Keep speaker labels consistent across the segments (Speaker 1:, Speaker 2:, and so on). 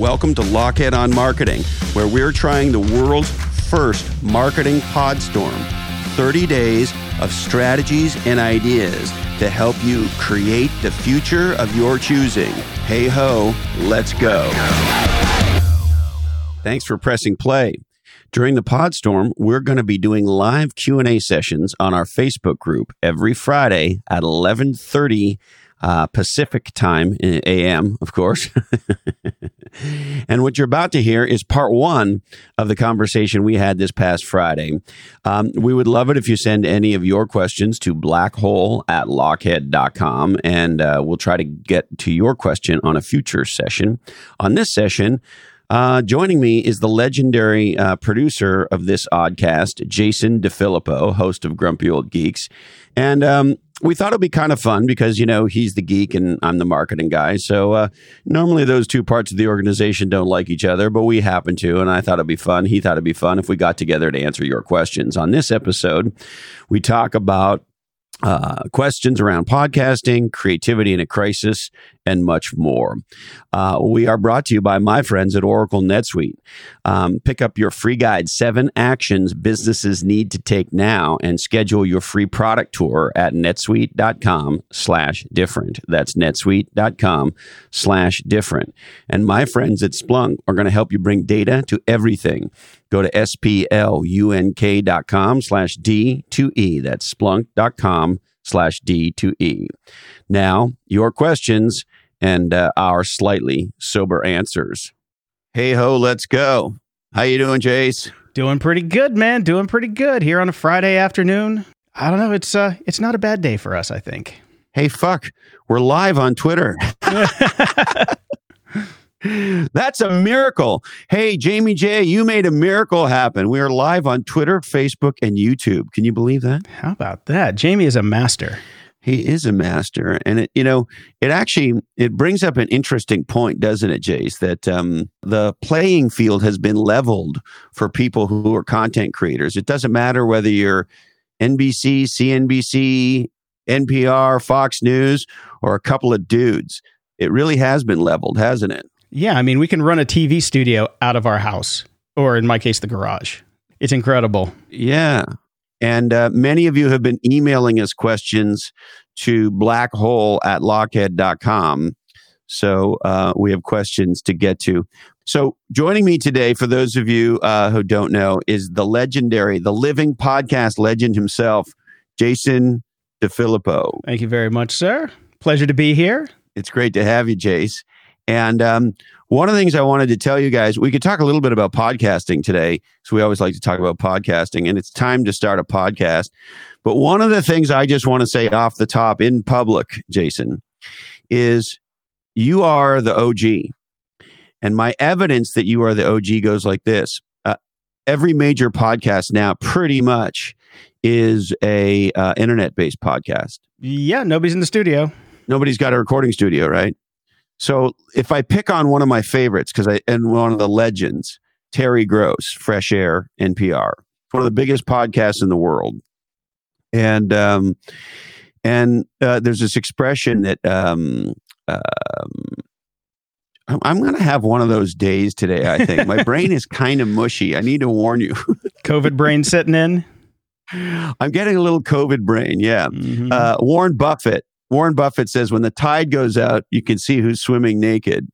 Speaker 1: Welcome to Lochhead on Marketing, where we're trying the world's first marketing podstorm 30 days of strategies and ideas to help you create the future of your choosing. Hey ho, let's go. Thanks for pressing play. During the Podstorm, we're going to be doing live Q&A sessions on our Facebook group every Friday at 11:30 uh, Pacific time, a.m. Of course, And what you're about to hear is part one of the conversation we had this past Friday. Um, we would love it if you send any of your questions to blackhole at lochhead.com, and uh, we'll try to get to your question on a future session. On this session, uh, joining me is the legendary uh, producer of this oddcast, Jason DeFilippo, host of Grumpy Old Geeks. And um, we thought it'd be kind of fun because you know he's the geek and I'm the marketing guy. So uh, normally those two parts of the organization don't like each other, but we happen to, and I thought it'd be fun. He thought it'd be fun if we got together to answer your questions. On this episode, we talk about uh, questions around podcasting, creativity in a crisis, and much more. Uh, we are brought to you by my friends at Oracle NetSuite. Um, pick up your free guide, Seven Actions Businesses Need to Take Now, and schedule your free product tour at netsuite.com slash different. That's netsuite.com slash different. And my friends at Splunk are going to help you bring data to everything. Go to splunk.com slash D2E. That's splunk.com slash D2E. Now, your questions – and uh, our slightly sober answers. Hey ho, let's go. How you doing, Jace?
Speaker 2: Doing pretty good, man. Doing pretty good here on a Friday afternoon. I don't know. It's uh, it's not a bad day for us. I think.
Speaker 1: Hey, fuck, we're live on Twitter. That's a miracle. Hey, Jamie J, you made a miracle happen. We are live on Twitter, Facebook, and YouTube. Can you believe that?
Speaker 2: How about that? Jamie is a master
Speaker 1: he is a master and it you know it actually it brings up an interesting point doesn't it jace that um, the playing field has been leveled for people who are content creators it doesn't matter whether you're nbc cnbc npr fox news or a couple of dudes it really has been leveled hasn't it
Speaker 2: yeah i mean we can run a tv studio out of our house or in my case the garage it's incredible
Speaker 1: yeah and uh, many of you have been emailing us questions to blackhole at lochhead.com. So uh, we have questions to get to. So joining me today, for those of you uh, who don't know, is the legendary, the living podcast legend himself, Jason DeFilippo.
Speaker 2: Thank you very much, sir. Pleasure to be here.
Speaker 1: It's great to have you, Jace. And um, one of the things I wanted to tell you guys, we could talk a little bit about podcasting today. So we always like to talk about podcasting, and it's time to start a podcast. But one of the things I just want to say off the top in public, Jason, is you are the OG. And my evidence that you are the OG goes like this uh, every major podcast now, pretty much, is a uh, internet based podcast.
Speaker 2: Yeah, nobody's in the studio.
Speaker 1: Nobody's got a recording studio, right? So if I pick on one of my favorites, because I and one of the legends, Terry Gross, Fresh Air, NPR, one of the biggest podcasts in the world, and um, and uh, there's this expression that um, um I'm going to have one of those days today. I think my brain is kind of mushy. I need to warn you.
Speaker 2: COVID brain sitting in.
Speaker 1: I'm getting a little COVID brain. Yeah. Mm-hmm. Uh, Warren Buffett Warren Buffett says when the tide goes out, you can see who's swimming naked.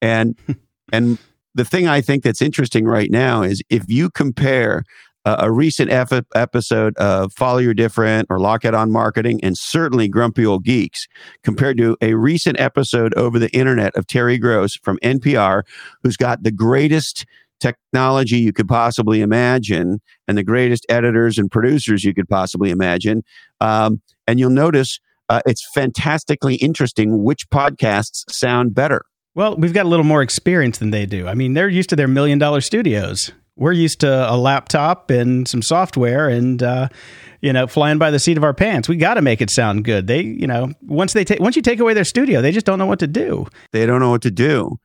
Speaker 1: And and the thing I think that's interesting right now is if you compare uh, a recent ep- episode of Follow Your Different or Lochhead on Marketing and certainly Grumpy Old Geeks compared to a recent episode over the internet of Terry Gross from NPR, who's got the greatest technology you could possibly imagine and the greatest editors and producers you could possibly imagine. Um, and you'll notice uh, it's fantastically interesting which podcasts sound better.
Speaker 2: Well, we've got a little more experience than they do. I mean, they're used to their million dollar studios. We're used to a laptop and some software and, uh, you know, flying by the seat of our pants. We got to make it sound good. They, you know, once they take, once you take away their studio, they just don't know what to do.
Speaker 1: They don't know what to do.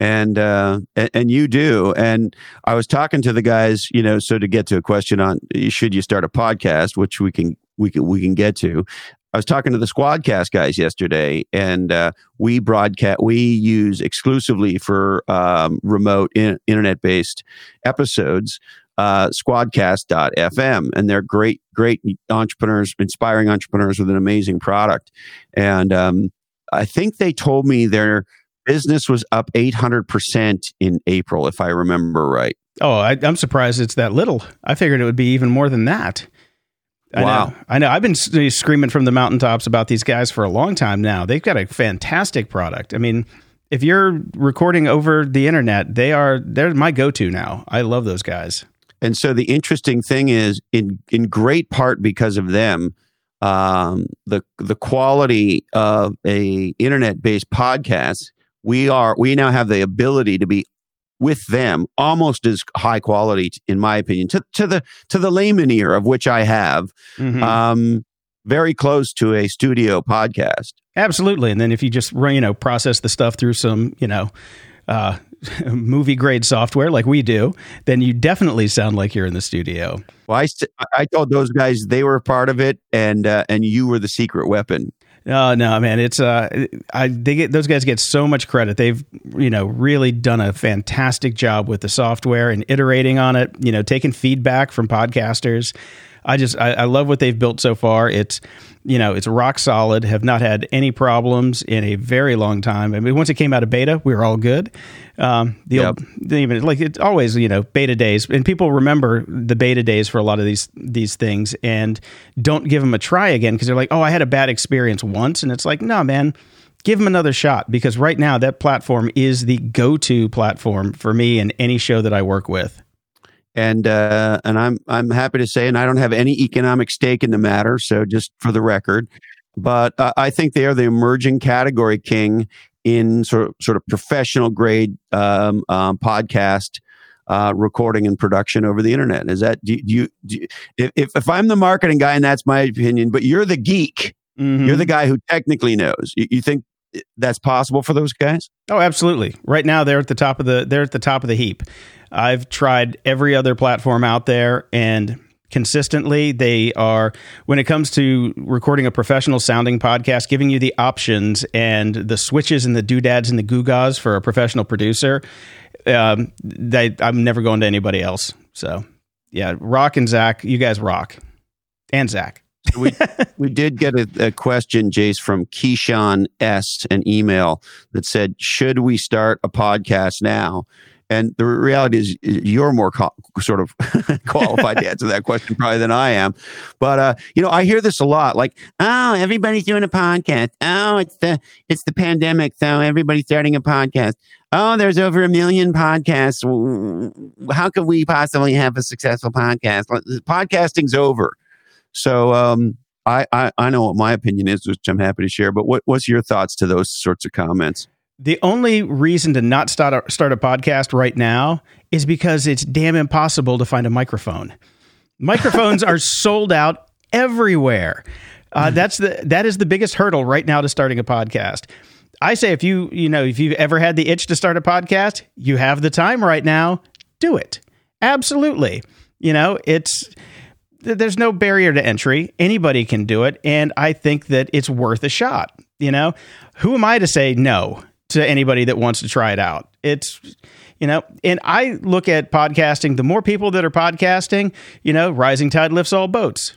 Speaker 1: And, uh, and, and you do. And I was talking to the guys, you know, so to get to a question on should you start a podcast, which we can we can we can get to. I was talking to the Squadcast guys yesterday, and uh, we broadcast we use exclusively for um, remote in- internet based episodes. Uh, squadcast.fm and they're great great entrepreneurs inspiring entrepreneurs with an amazing product and um, i think they told me their business was up 800% in april if i remember right
Speaker 2: oh I, i'm surprised it's that little i figured it would be even more than that I wow. Know, I know. I've been eh, screaming from the mountaintops about these guys for a long time now. They've got a fantastic product. I mean, if you're recording over the internet, they are they're my go-to now. I love those guys.
Speaker 1: And so the interesting thing is, in in great part because of them, um, the the quality of a internet based podcast, we are we now have the ability to be with them almost as high quality in my opinion to, to the to the layman ear of which i have mm-hmm. um, very close to a studio podcast
Speaker 2: absolutely and then if you just you know process the stuff through some you know uh, movie grade software like we do, then you definitely sound like you're in the studio.
Speaker 1: Well, I, I told those guys they were part of it, and uh, and you were the secret weapon.
Speaker 2: Oh no, man! It's uh, I they get those guys get so much credit. They've you know really done a fantastic job with the software and iterating on it. You know, taking feedback from podcasters. I just I, I love what they've built so far. It's you know, it's rock solid, have not had any problems in a very long time. I mean, once it came out of beta, we were all good. Um, the yep. old, even like it's always, you know, beta days and people remember the beta days for a lot of these, these things and don't give them a try again. Cause they're like, Oh, I had a bad experience once. And it's like, no, nah, man, give them another shot because right now that platform is the go-to platform for me and any show that I work with
Speaker 1: and uh, and I'm I'm happy to say, and I don't have any economic stake in the matter. So just for the record, but uh, I think they are the emerging category king in sort of, sort of professional grade um, um, podcast uh, recording and production over the internet. Is that do, do you, do if if I'm the marketing guy and that's my opinion, but you're the geek. Mm-hmm. You're the mm-hmm. guy who technically knows. You, you, think that's possible for those guys?
Speaker 2: Oh, absolutely. Right now they're at the top of the they're at the top of the heap. I've tried every other platform out there and consistently they are when it comes to recording a professional sounding podcast giving you the options and the switches and the doodads and the gewgaws for a professional producer um, they, i'm never going to anybody else so yeah rock and zach you guys rock and zach
Speaker 1: we we did get a, a, question, Jace, from Keyshawn S, an email that said, "Should we start a podcast now?" And the reality is, you're more co- sort of qualified to answer that question probably than I am. But uh, you know, I hear this a lot. Like, oh, everybody's doing a podcast. Oh, it's the it's the pandemic, so everybody's starting a podcast. Oh, there's over a million podcasts. How could we possibly have a successful podcast? Podcasting's over. So um, I, I, I know what my opinion is, which I'm happy to share. But what what's your thoughts to those sorts of comments?
Speaker 2: The only reason to not start a, start a podcast right now is because it's damn impossible to find a microphone. Microphones are sold out everywhere. Uh, mm-hmm. that's the that is the biggest hurdle right now to starting a podcast. I say if you you know if you've ever had the itch to start a podcast, you have the time right now. Do it absolutely. You know it's there's no barrier to entry. Anybody can do it. And I think that it's worth a shot. You know, who am I to say no to anybody that wants to try it out? It's, you know, and I look at podcasting, the more people that are podcasting, you know, rising tide lifts all boats.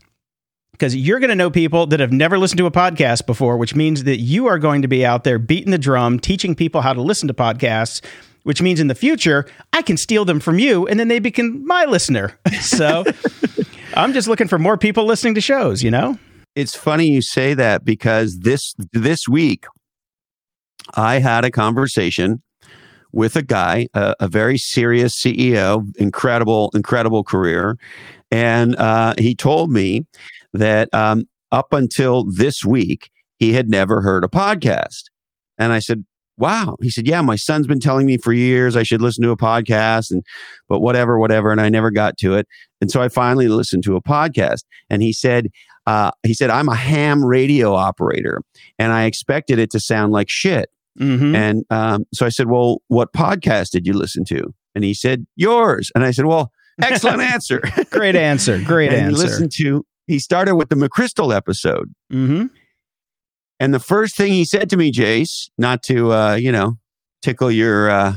Speaker 2: Because you're going to know people that have never listened to a podcast before, which means that you are going to be out there beating the drum, teaching people how to listen to podcasts which means in the future I can steal them from you and then they become my listener. So I'm just looking for more people listening to shows, you know?
Speaker 1: It's funny you say that because this this week I had a conversation with a guy, a, a very serious CEO, incredible, incredible career. And uh, he told me that um, up until this week, he had never heard a podcast. And I said, wow. He said, yeah, my son's been telling me for years I should listen to a podcast and, but whatever, whatever. And I never got to it. And so I finally listened to a podcast and he said, uh, he said, I'm a ham radio operator and I expected it to sound like shit. Mm-hmm. And um, so I said, well, what podcast did you listen to? And he said, yours. And I said, well, excellent answer.
Speaker 2: great answer. Great
Speaker 1: and answer. He listened to, he started with the McChrystal episode. Mm-hmm. And the first thing he said to me, Jace, not to uh, you know tickle your uh,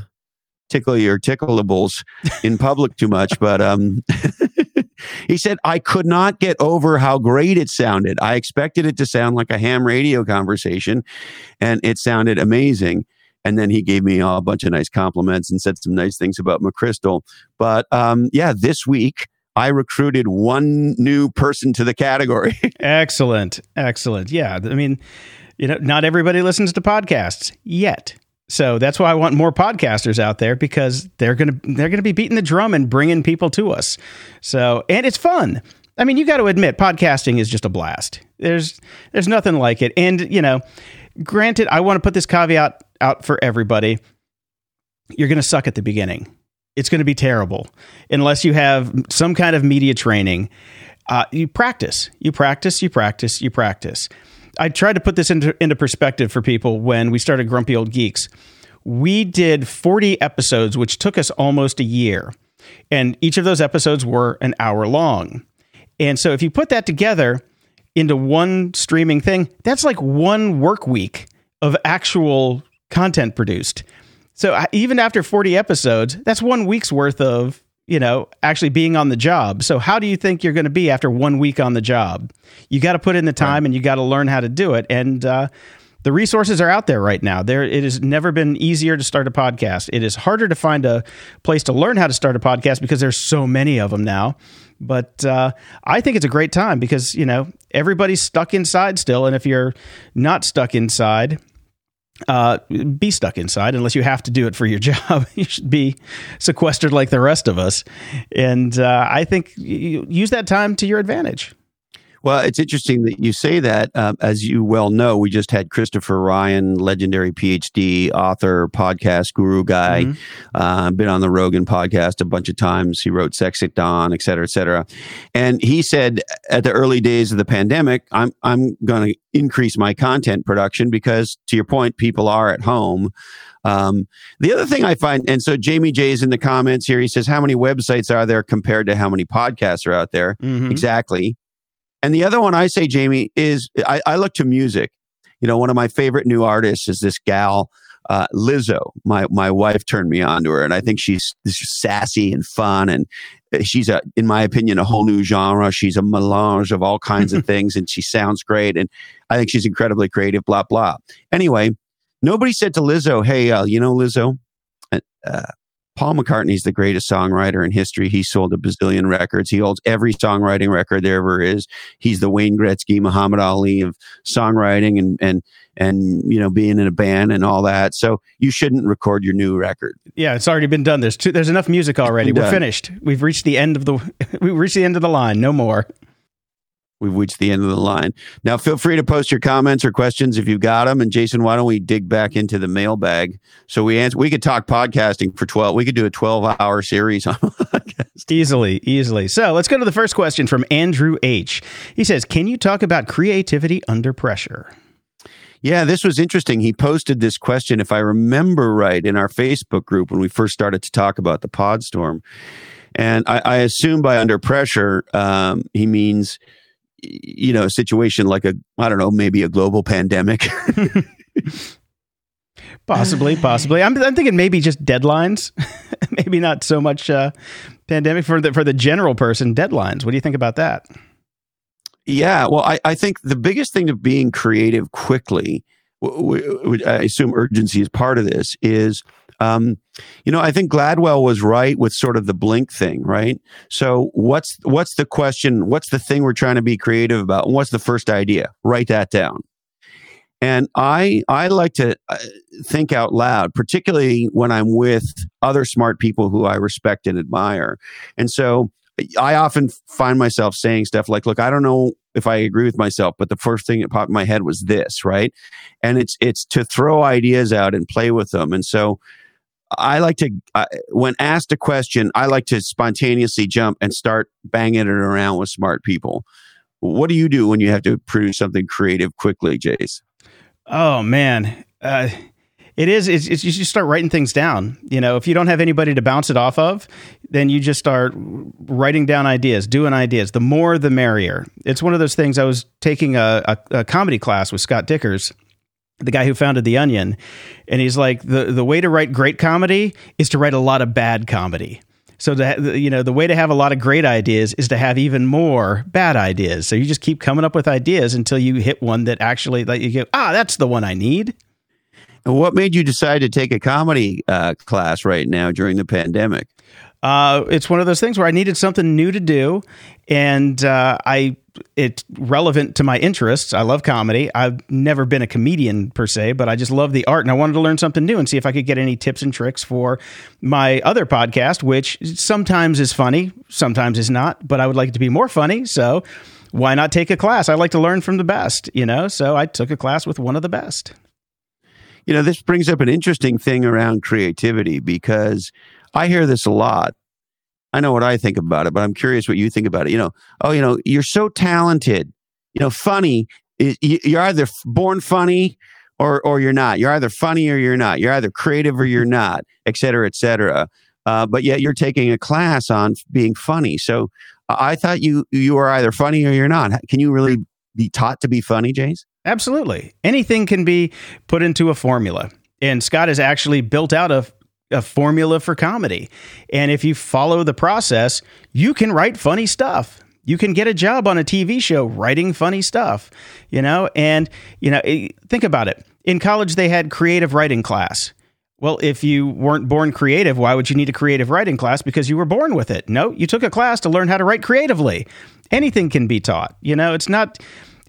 Speaker 1: tickle your tickleables in public too much, but um, he said I could not get over how great it sounded. I expected it to sound like a ham radio conversation, and it sounded amazing. And then he gave me a bunch of nice compliments and said some nice things about McChrystal. But um, yeah, this week I recruited one new person to the category.
Speaker 2: excellent. Excellent. Yeah. I mean, you know, not everybody listens to podcasts yet. So that's why I want more podcasters out there because they're going to they're going to be beating the drum and bringing people to us. So, and it's fun. I mean, you got to admit podcasting is just a blast. There's there's nothing like it. And, you know, granted, I want to put this caveat out for everybody. You're going to suck at the beginning it's going to be terrible unless you have some kind of media training. Uh, you practice, you practice, you practice, you practice. I tried to put this into, into perspective for people when we started Grumpy Old Geeks. We did 40 episodes, which took us almost a year. And each of those episodes were an hour long. And so if you put that together into one streaming thing, that's like one work week of actual content produced. So uh, even after 40 episodes, that's one week's worth of, you know, actually being on the job. So how do you think you're going to be after one week on the job? You got to put in the time right. and you got to learn how to do it. And, uh, the resources are out there right now. There, it has never been easier to start a podcast. It is harder to find a place to learn how to start a podcast because there's so many of them now. But uh, I think it's a great time because you know everybody's stuck inside still, and if you're not stuck inside, uh, be stuck inside unless you have to do it for your job. you should be sequestered like the rest of us. And uh, I think use that time to your advantage.
Speaker 1: Well, it's interesting that you say that. Um, as you well know, we just had Christopher Ryan, legendary PhD author, podcast guru guy, mm-hmm. uh, been on the Rogan podcast a bunch of times. He wrote Sex at Dawn, et cetera, et cetera. And he said at the early days of the pandemic, I'm, I'm going to increase my content production because, to your point, people are at home. Um, the other thing I find, and so Jamie J is in the comments here. He says, "How many websites are there compared to how many podcasts are out there?" Mm-hmm. Exactly. And the other one I say, Jamie, is I, I look to music. You know, one of my favorite new artists is this gal, uh, Lizzo. My my wife turned me on to her, and I think she's, she's sassy and fun, and uh, she's a, in my opinion, a whole new genre. She's a melange of all kinds of things, and she sounds great, and I think she's incredibly creative. Blah blah. Anyway, nobody said to Lizzo, "Hey, uh, you know, Lizzo, uh, Paul McCartney's the greatest songwriter in history. He sold a bazillion records. He holds every songwriting record there ever is. He's the Wayne Gretzky, Muhammad Ali of songwriting and and and you know being in a band and all that. So you shouldn't record your new record.
Speaker 2: Yeah, it's already been done. There's there's enough music already. We're done. finished. We've reached the end of the we reached the end of the line. No more.
Speaker 1: We've reached the end of the line. Now, feel free to post your comments or questions if you've got them. And Jason, why don't we dig back into the mailbag? So we answer, we could talk podcasting for 12. We could do a 12 hour series on
Speaker 2: podcast. Easily, easily. So let's go to the first question from Andrew H. He says, Can you talk about creativity under pressure?
Speaker 1: Yeah, this was interesting. He posted this question, if I remember right, in our Facebook group when we first started to talk about the Podstorm. And I, I assume by under pressure, um, he means – you know, a situation like a, I don't know, maybe a global pandemic.
Speaker 2: possibly, possibly. I'm, I'm thinking maybe just deadlines, maybe not so much uh, pandemic for the, for the general person, deadlines. What do you think about that?
Speaker 1: Yeah, well, I, I think the biggest thing of being creative quickly, I assume urgency is part of this, is um, you know, I think Gladwell was right with sort of the blink thing, right? So what's what's the question? What's the thing we're trying to be creative about? And what's the first idea? Write that down. And I I like to uh, think out loud, particularly when I'm with other smart people who I respect and admire. And so I often find myself saying stuff like, "Look, I don't know if I agree with myself, but the first thing that popped in my head was this, right?" And it's it's to throw ideas out and play with them. And so I like to, uh, when asked a question, I like to spontaneously jump and start banging it around with smart people. What do you do when you have to produce something creative quickly, Jace?
Speaker 2: Oh man, uh, it is. It's, it's you just start writing things down. You know, if you don't have anybody to bounce it off of, then you just start writing down ideas, doing ideas. The more, the merrier. It's one of those things. I was taking a, a, a comedy class with Scott Dikkers the guy who founded the Onion, and he's like the the way to write great comedy is to write a lot of bad comedy. So the, you know the way to have a lot of great ideas is to have even more bad ideas. So you just keep coming up with ideas until you hit one that actually like you go ah that's the one I need.
Speaker 1: What made you decide to take a comedy uh, class right now during the pandemic?
Speaker 2: Uh, it's one of those things where I needed something new to do, and uh, I it's relevant to my interests. I love comedy. I've never been a comedian per se, but I just love the art and I wanted to learn something new and see if I could get any tips and tricks for my other podcast, which sometimes is funny, sometimes is not, but I would like it to be more funny. So why not take a class? I like to learn from the best, you know? So I took a class with one of the best.
Speaker 1: You know, this brings up an interesting thing around creativity because I hear this a lot I know what I think about it, but I'm curious what you think about it. You know, oh, you know, you're so talented. You know, funny. You're either born funny or or you're not. You're either funny or you're not. You're either creative or you're not, et cetera, et cetera. Uh, but yet you're taking a class on being funny. So uh, I thought you you are either funny or you're not. Can you really be taught to be funny, James?
Speaker 2: Absolutely. Anything can be put into a formula. And Scott has actually built out a a formula for comedy. And if you follow the process, you can write funny stuff. You can get a job on a TV show writing funny stuff, you know? And, you know, eh, think about it. In college, they had creative writing class. Well, if you weren't born creative, why would you need a creative writing class? Because you were born with it. No, you took a class to learn how to write creatively. Anything can be taught. You know, it's not,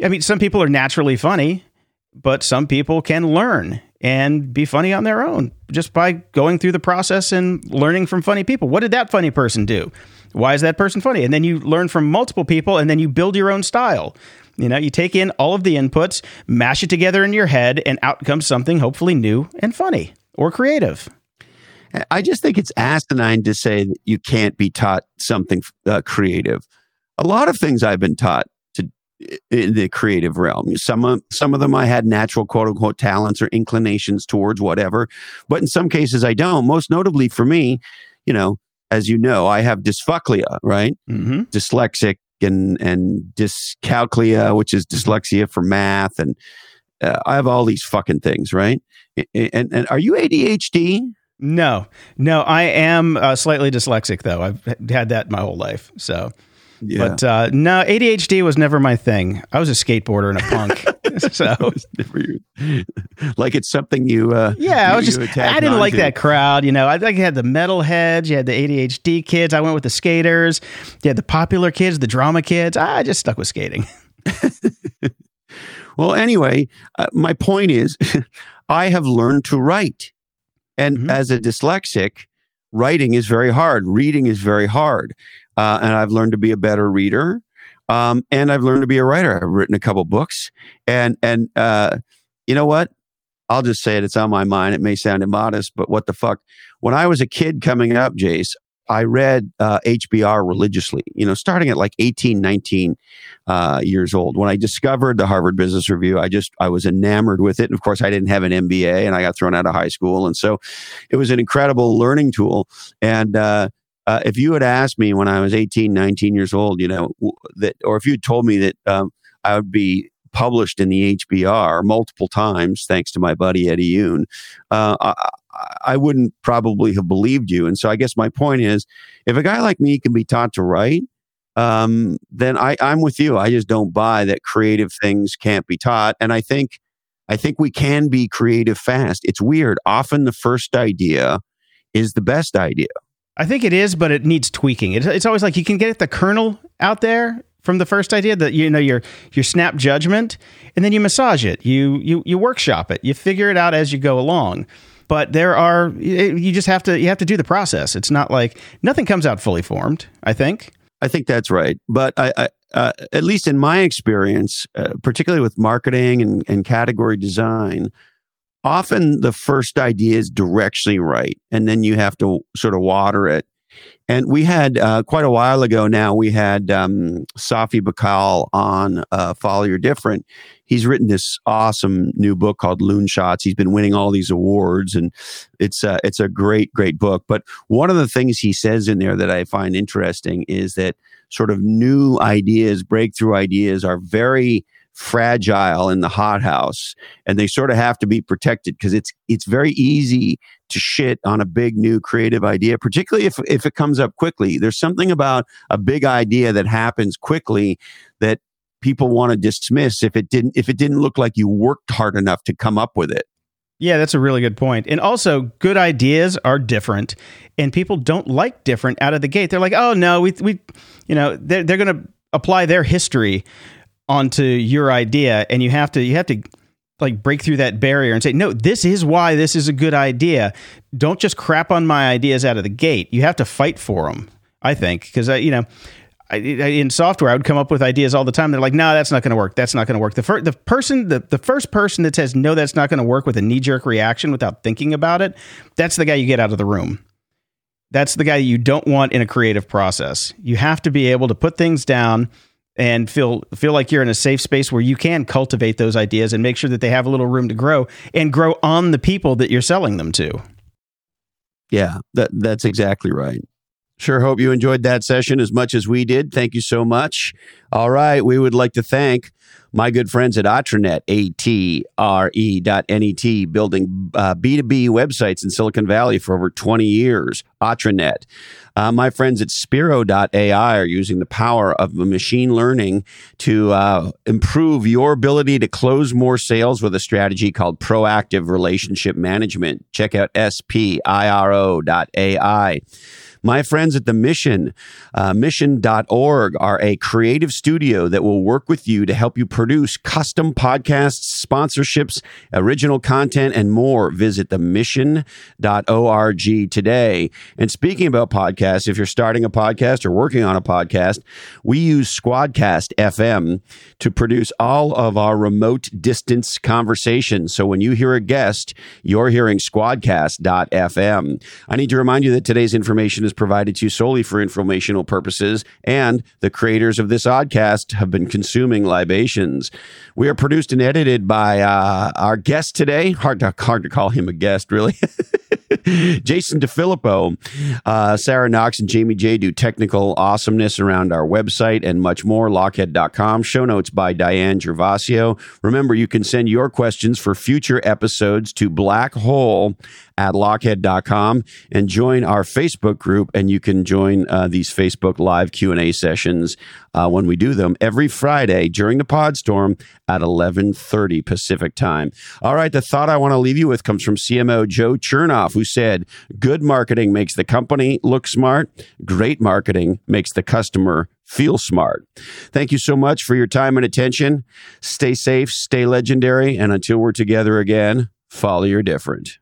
Speaker 2: I mean, some people are naturally funny, but some people can learn and be funny on their own just by going through the process and learning from funny people. What did that funny person do? Why is that person funny? And then you learn from multiple people and then you build your own style. You know, you take in all of the inputs, mash it together in your head, and out comes something hopefully new and funny or creative.
Speaker 1: I just think it's asinine to say that you can't be taught something uh, creative. A lot of things I've been taught in the creative realm. Some of, some of them I had natural quote unquote talents or inclinations towards whatever, but in some cases I don't. Most notably for me, you know, as you know, I have dysgraphia, right? Mm-hmm. Dyslexic and and dyscalculia, which is dyslexia for math, and uh, I have all these fucking things, right? And, and, and are you ADHD?
Speaker 2: No, no, I am uh, slightly dyslexic though. I've had that my whole life, so yeah. But uh, no, ADHD was never my thing. I was a skateboarder and a punk. so
Speaker 1: like it's something you. Uh,
Speaker 2: yeah, you, I was just. I didn't like to. that crowd. You know, I like had the metalheads, you had the ADHD kids. I went with the skaters. You had the popular kids, the drama kids. I just stuck with skating.
Speaker 1: well, anyway, uh, my point is, I have learned to write, and mm-hmm. as a dyslexic, writing is very hard, reading is very hard. Uh, and I've learned to be a better reader. Um, and I've learned to be a writer. I've written a couple books, and and uh, you know what? I'll just say it. It's on my mind. It may sound immodest, but what the fuck? When I was a kid coming up, Jace, I read uh, HBR religiously, you know, starting at like 18, 19 uh, years old. When I discovered the Harvard Business Review, I just, I was enamored with it. And of course, I didn't have an MBA and I got thrown out of high school. And so it was an incredible learning tool. And, uh, uh if you had asked me when I was 18, 19 years old, you know, that, or if you had told me that um, I would be published in the HBR multiple times, thanks to my buddy Eddie Yoon, uh, I, I wouldn't probably have believed you. And so I guess my point is if a guy like me can be taught to write, um, then I, I'm with you. I just don't buy that creative things can't be taught. And I think, I think we can be creative fast. It's weird. Often the first idea is the best idea.
Speaker 2: I think it is, but it needs tweaking. It's, it's always like you can get the kernel out there from the first idea that you know your your snap judgment, and then you massage it, you you you workshop it, you figure it out as you go along but there are you just have to you have to do the process. It's not like nothing comes out fully formed. I think.
Speaker 1: I think that's right, but I, I uh, at least in my experience, uh, particularly with marketing and, and category design, often the first idea is directionally right, and then you have to sort of water it and we had uh, quite a while ago now, we had um, Safi Bahcall on uh, Follow Your Different. He's written this awesome new book called Loonshots. He's been winning all these awards, and it's uh, it's a great, great book. But one of the things he says in there that I find interesting is that sort of new ideas, breakthrough ideas, are very fragile in the hothouse and they sort of have to be protected because it's it's very easy to shit on a big new creative idea particularly if if it comes up quickly there's something about a big idea that happens quickly that people want to dismiss if it didn't if it didn't look like you worked hard enough to come up with it
Speaker 2: yeah, that's a really good And also, good ideas are different, and people don't like different out of the gate. They're like, "Oh no, we we, you know, they're, they're going to apply their history onto your idea and you have to you have to like break through that barrier and say no this is why this is a good idea don't just crap on my ideas out of the gate you have to fight for them i think because i you know I, in software, I would come up with ideas all the time. They're like, no, that's not going to work. That's not going to work. The, first the person, the, the first person that says, no, that's not going to work with a knee jerk reaction without thinking about it, that's the guy you get out of the room. That's the guy you don't want in a creative process. You have to be able to put things down and feel feel like you're in a safe space where you can cultivate those ideas and make sure that they have a little room to grow and grow on the people that you're selling them to.
Speaker 1: Yeah, that that's exactly right. Sure hope you enjoyed that session as much as we did. Thank you so much. All right, we would like to thank my good friends at Atrenet, A-T-R-E dot N-E-T, building uh, B2B websites in Silicon Valley for over 20 years. Atrenet. Uh, my friends at Spiro.ai are using the power of machine learning to uh, improve your ability to close more sales with a strategy called proactive relationship management. Check out spiro.ai. My friends at the Mission, uh, mission.org, are a creative studio that will work with you to help you produce custom podcasts, sponsorships, original content, and more. Visit the Mission.org today. And speaking about podcasts, if you're starting a podcast or working on a podcast, we use Squadcast FM to produce all of our remote distance conversations. So when you hear a guest, you're hearing squadcast.fm. I need to remind you that today's information is is provided to you solely for informational purposes, and the creators of this oddcast have been consuming libations. We are produced and edited by uh, our guest today. Hard to, hard to call him a guest, really. Jason DeFilippo, uh, Sarah Knox, and Jamie J do technical awesomeness around our website and much more. Lochhead.com. Show notes by Diane Gervasio. Remember, you can send your questions for future episodes to blackhole at lochhead.com and join our Facebook group. And you can join uh, these Facebook live Q&A sessions uh, when we do them every Friday during the Podstorm at 1130 Pacific time. All right. The thought I want to leave you with comes from CMO Joe Chernov who said, Good marketing makes the company look smart, great marketing makes the customer feel smart. Thank you so much for your time and attention. Stay safe, stay legendary, and until we're together again, follow your different.